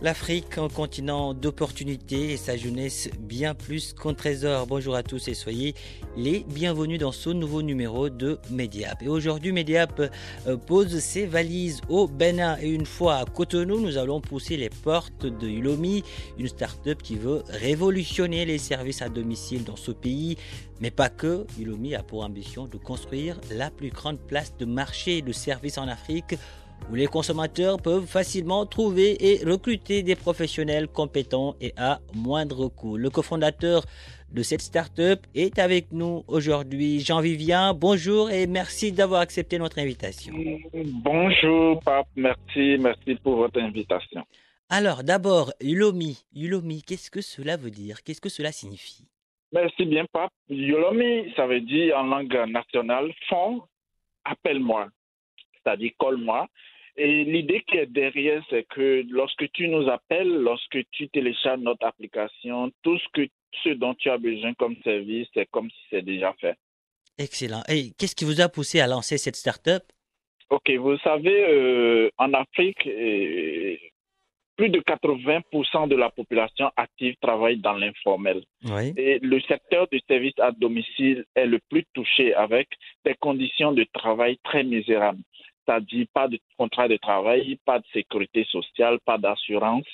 L'Afrique, un continent d'opportunités et sa jeunesse bien plus qu'un trésor. Bonjour à tous et soyez les bienvenus dans ce nouveau numéro de Mediap. Et aujourd'hui, Mediap euh, pose ses valises au Bénin. Et une fois à Cotonou, nous allons pousser les portes de Ulomi, une start-up qui veut révolutionner les services à domicile dans ce pays. Mais pas que. Ulomi a pour ambition de construire la plus grande place de marché de services en Afrique où les consommateurs peuvent facilement trouver et recruter des professionnels compétents et à moindre coût. Le cofondateur de cette start-up est avec nous aujourd'hui. Jean-Vivien, bonjour et merci d'avoir accepté notre invitation. Bonjour, Pape. Merci, merci pour votre invitation. Alors, d'abord, Ulomi. Ulomi, qu'est-ce que cela veut dire? Qu'est-ce que cela signifie? Merci bien, Pape. Ulomi, ça veut dire en langue nationale, fond, appelle-moi c'est-à-dire colle-moi. Et l'idée qui est derrière, c'est que lorsque tu nous appelles, lorsque tu télécharges notre application, tout ce, que, ce dont tu as besoin comme service, c'est comme si c'est déjà fait. Excellent. Et qu'est-ce qui vous a poussé à lancer cette start-up? Ok, vous savez, euh, en Afrique, euh, plus de 80% de la population active travaille dans l'informel. Oui. Et le secteur du service à domicile est le plus touché avec des conditions de travail très misérables c'est-à-dire pas de contrat de travail, pas de sécurité sociale, pas d'assurance,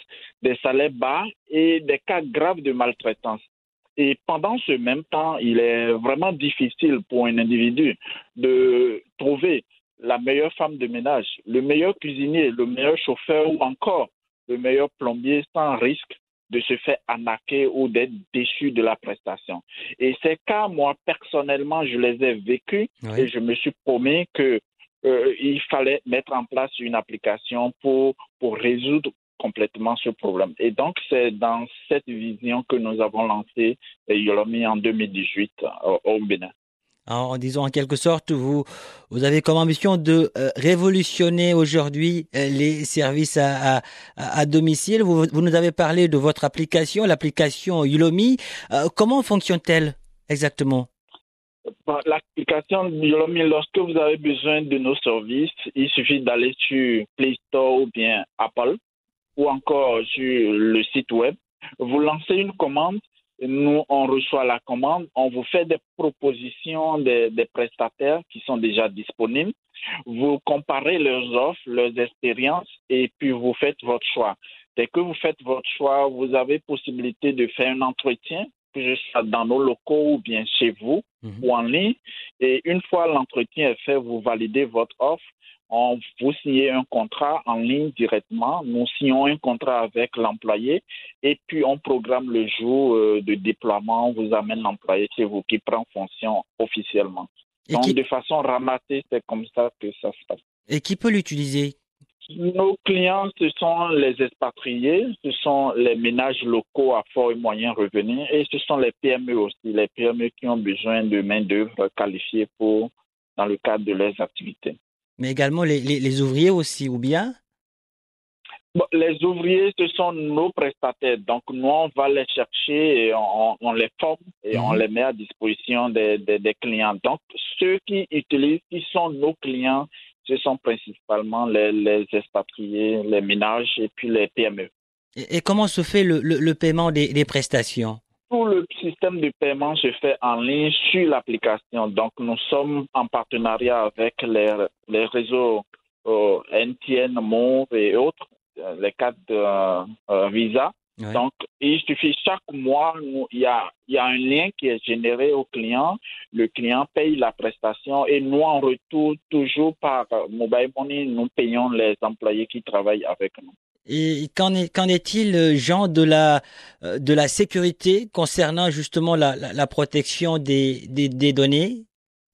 des salaires bas et des cas graves de maltraitance. Et pendant ce même temps, il est vraiment difficile pour un individu de trouver la meilleure femme de ménage, le meilleur cuisinier, le meilleur chauffeur ou encore le meilleur plombier sans risque de se faire arnaquer ou d'être déçu de la prestation. Et ces cas, moi, personnellement, je les ai vécus Oui. et je me suis promis que euh, il fallait mettre en place une application pour, pour résoudre complètement ce problème. Et donc, c'est dans cette vision que nous avons lancé euh, Yolomi en 2018 euh, au Bénin. En, disant en quelque sorte, vous, vous avez comme ambition de euh, révolutionner aujourd'hui les services à, à, à domicile. Vous, vous nous avez parlé de votre application, l'application Ulomi. Euh, comment fonctionne-t-elle exactement? L'application lorsque vous avez besoin de nos services, il suffit d'aller sur Play Store ou bien Apple ou encore sur le site web. Vous lancez une commande, nous, on reçoit la commande, on vous fait des propositions des, des prestataires qui sont déjà disponibles. Vous comparez leurs offres, leurs expériences et puis vous faites votre choix. Dès que vous faites votre choix, vous avez possibilité de faire un entretien, que ce soit dans nos locaux ou bien chez vous Mhm. ou en ligne. Et une fois l'entretien est fait, vous validez votre offre. On vous signez un contrat en ligne directement. Nous signons un contrat avec l'employé et puis on programme le jour euh, de déploiement. On vous amène l'employé chez vous qui prend fonction officiellement. et Donc, qui, de façon ramassée, c'est comme ça que ça se passe. et qui peut l'utiliser? Nos clients, ce sont les expatriés, ce sont les ménages locaux à fort et moyen revenu et ce sont les PME aussi, les PME qui ont besoin de main-d'œuvre qualifiée pour, dans le cadre de leurs activités. Mais également les, les, les ouvriers aussi, ou bien? Bon, les ouvriers, ce sont nos prestataires. Donc, nous, on va les chercher et on, on les forme et on Mhm. les met à disposition des, des, des clients. Donc, ceux qui utilisent, qui sont nos clients, ce sont principalement les, les expatriés, les ménages et puis les PME. et, et comment se fait le, le, le paiement des, des prestations? Tout le système de paiement se fait en ligne sur l'application. Donc, nous sommes en partenariat avec les, les réseaux euh, NTN, Move et autres, euh, les cartes de euh, Visa. Donc, il suffit chaque mois, il y, a, il y a un lien qui est généré au client. Le client paye la prestation et nous, en retour, toujours par mobile money, nous payons les employés qui travaillent avec nous. Et qu'en est-il, Jean, de la, de la sécurité concernant justement la, la, protection des, des, des, données?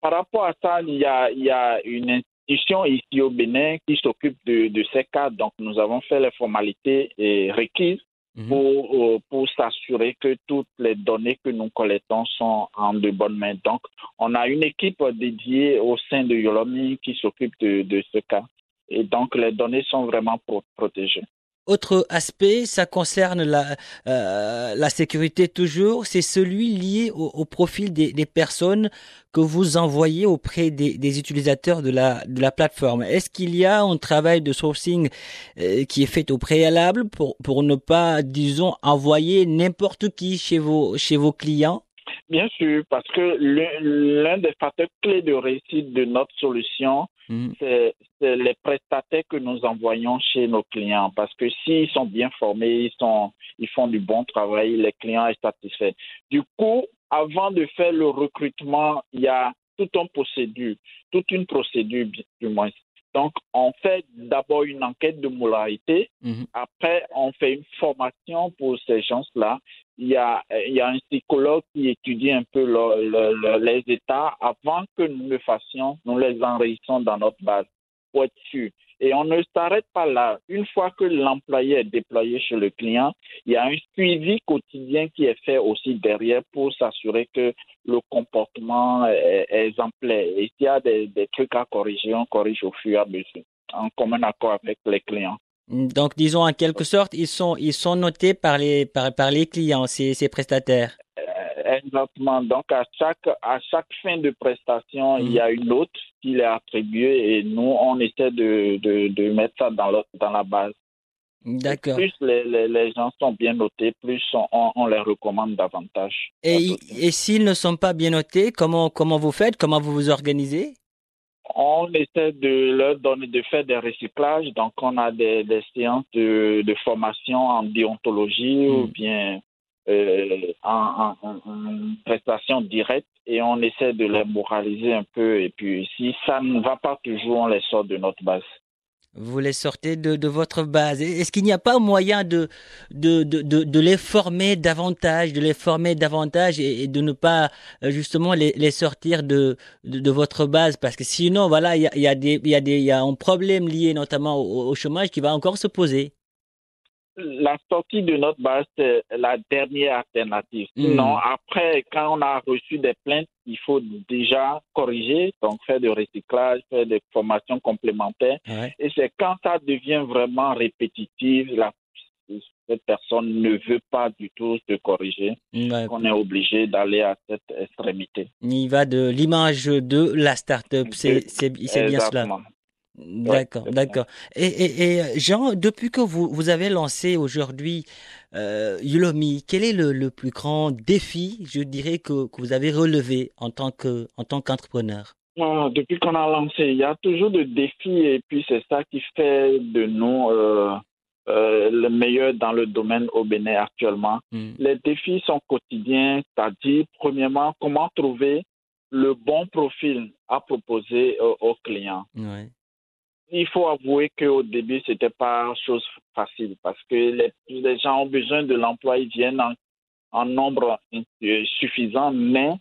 Par rapport à ça, il y a, il y a une institution ici au Bénin qui s'occupe de, de ces cas. Donc, nous avons fait les formalités requises Mhm. pour, euh, pour s'assurer que toutes les données que nous collectons sont en de bonnes mains. Donc, on a une équipe dédiée au sein de Yolomi qui s'occupe de, de, ce cas. Et donc, les données sont vraiment protégées. Autre aspect, ça concerne la, euh, la sécurité toujours, c'est celui lié au, profil des, des, personnes que vous envoyez auprès des, des, utilisateurs de la, de la plateforme. Est-ce qu'il y a un travail de sourcing euh, qui est fait au préalable pour, pour ne pas, disons, envoyer n'importe qui chez vos, chez vos clients? Bien sûr, parce que l'un des facteurs clés de réussite de notre solution, mm. c'est les prestataires que nous envoyons chez nos clients. Parce que s'ils sont bien formés, ils, sont, ils font du bon travail, les clients sont satisfaits. Du coup, avant de faire le recrutement, il y a toute une procédure, toute une procédure du moins. Donc, on fait d'abord une enquête de moralité. Mhm. Après, on fait une formation pour ces gens-là. Il y, a, un psychologue qui étudie un peu les états avant que nous le fassions. Nous les enregistrons dans notre base pour être sûr. Et on ne s'arrête pas là. Une fois que l'employé est déployé chez le client, il y a un suivi quotidien qui est fait aussi derrière pour s'assurer que le comportement est, exemplaire. Et s'il y a des, trucs à corriger, on corrige au fur et à mesure, en commun accord avec les clients. Donc, disons en quelque sorte, ils sont, ils sont notés par les, par, par les clients, ces, ces prestataires. Exactement. Donc, à chaque, à chaque fin de prestation, il y a une note qui est attribuée et nous, on essaie de, de, de mettre ça dans, le, dans la base. D'accord. Plus les, les, les, gens sont bien notés, plus on, on les recommande davantage. Et, et s'ils ne sont pas bien notés, comment, comment vous faites? Comment vous vous organisez? On essaie de leur donner, de faire des recyclages. Donc, on a des, des séances de, de formation en déontologie ou hmm. bien euh, en, prestation directe et on essaie de les moraliser un peu. Et puis, si ça ne va pas toujours, on les sort de notre base. Vous les sortez de, de votre base. Est-ce qu'il n'y a pas moyen de, de, de, de, les former davantage, de les former davantage et, de ne pas euh, justement les, les sortir de, de, votre base? Parce que sinon, voilà, il y a, y, a y, a des, y a un problème lié notamment au chômage qui va encore se poser la sortie de notre base, c'est la dernière alternative. Hmm. Non, après, quand on a reçu des plaintes, il faut déjà corriger, donc faire du recyclage, faire des formations complémentaires. Et c'est quand ça devient vraiment répétitif, la cette personne ne veut pas du tout se corriger, qu'on est obligé d'aller à cette extrémité. Il va de l'image de la start-up, c'est bien cela. D'accord, d'accord. Et, et, et, Jean, depuis que vous, vous avez lancé aujourd'hui euh, Yulomi, quel est le, le, plus grand défi, je dirais, que, que vous avez relevé en tant que en tant qu'entrepreneur? Ah, Depuis qu'on a lancé, il y a toujours des défis et puis c'est ça qui fait de nous euh, euh, le meilleur dans le domaine au Bénin actuellement. Hmm. Les défis sont quotidiens, c'est-à-dire, premièrement, comment trouver le bon profil à proposer aux clients. Ouais il faut avouer qu'au début, ce n'était pas chose facile parce que les, gens ont besoin de l'emploi, ils viennent en, nombre suffisant, mais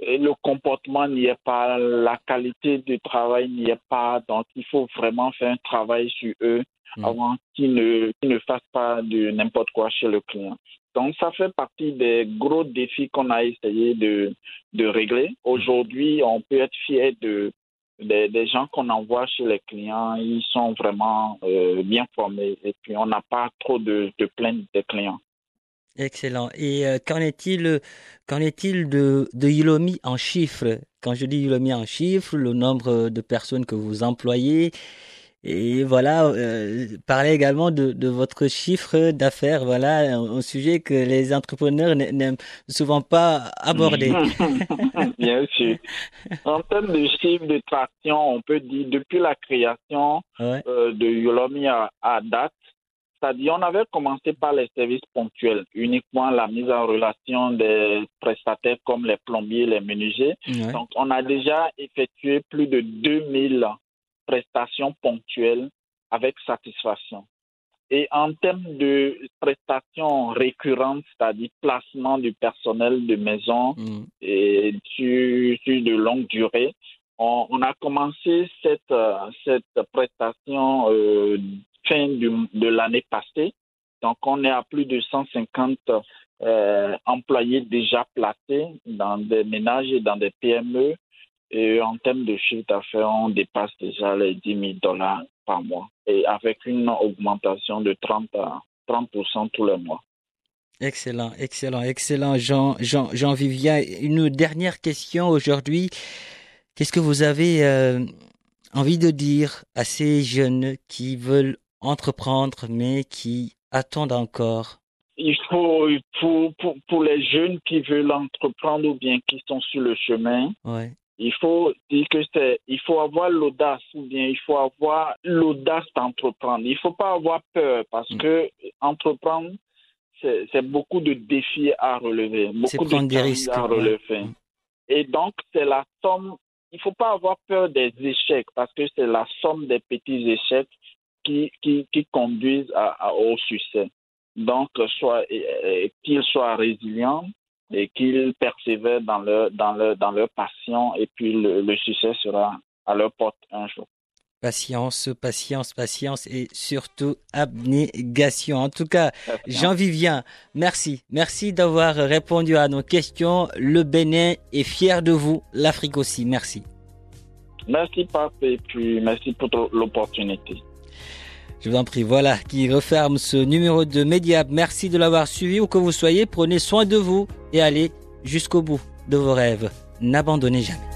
le comportement n'y est pas, la qualité du travail n'y est pas. Donc, il faut vraiment faire un travail sur eux mm. avant qu'ils ne, ne fassent pas de n'importe quoi chez le client. Donc, ça fait partie des gros défis qu'on a essayé de, de régler. Aujourd'hui, on peut être fier de des, gens qu'on envoie chez les clients, ils sont vraiment euh, bien formés et puis on n'a pas trop de, plaintes des clients. Excellent. Et euh, qu'en est-il qu'en est-il de, de Yulomi en chiffres? Quand je dis Yulomi en chiffres, le nombre de personnes que vous employez, et voilà, euh, parler également de, de votre chiffre d'affaires, voilà, un, sujet que les entrepreneurs n'aiment souvent pas aborder. Bien sûr. En termes de chiffre de traction, on peut dire depuis la création euh, de Yolomi à, date, C'est-à-dire, on avait commencé par les services ponctuels, uniquement la mise en relation des prestataires comme les plombiers, les menuisiers. Donc, on a déjà effectué plus de 2000 prestations ponctuelles avec satisfaction. Et en termes de prestations récurrentes, c'est-à-dire placement du personnel de maison mm. et sur, de longue durée, on, a commencé cette, cette prestation euh, fin de l'année passée. Donc, on est à plus de 150 euh, employés déjà placés dans des ménages et dans des PME. Et en termes de chiffre d'affaires, on dépasse déjà les 10 000 dollars par mois. Et avec une augmentation de 30 à 30 tous les mois. Excellent, excellent, excellent, Jean, Jean, Jean Vivien. Une dernière question aujourd'hui. Qu'est-ce que vous avez euh, envie de dire à ces jeunes qui veulent entreprendre, mais qui attendent encore? Il faut, pour, pour, pour, les jeunes qui veulent entreprendre ou bien qui sont sur le chemin, il faut dire que c'est, il faut avoir l'audace ou bien il faut avoir l'audace d'entreprendre. Il ne faut pas avoir peur parce mm. que entreprendre, c'est, beaucoup de défis à relever, beaucoup de des risques à relever. Mm. Et donc, c'est la somme. Il ne faut pas avoir peur des échecs parce que c'est la somme des petits échecs qui, qui, qui conduisent à, au succès. Donc, soit qu'ils soient résilients et qu'ils persévèrent dans leur, dans, leur, dans leur passion et puis le, succès sera à leur porte un jour. Patience, patience, patience et surtout abnégation. En tout cas, Jean-Vivien, merci. Merci d'avoir répondu à nos questions. Le Bénin est fier de vous, l'Afrique aussi. Merci. Merci, Pape, et puis merci pour l'opportunité. Je vous en prie, voilà qui referme ce numéro de Mediap. Merci de l'avoir suivi où que vous soyez. Prenez soin de vous et allez jusqu'au bout de vos rêves. N'abandonnez jamais.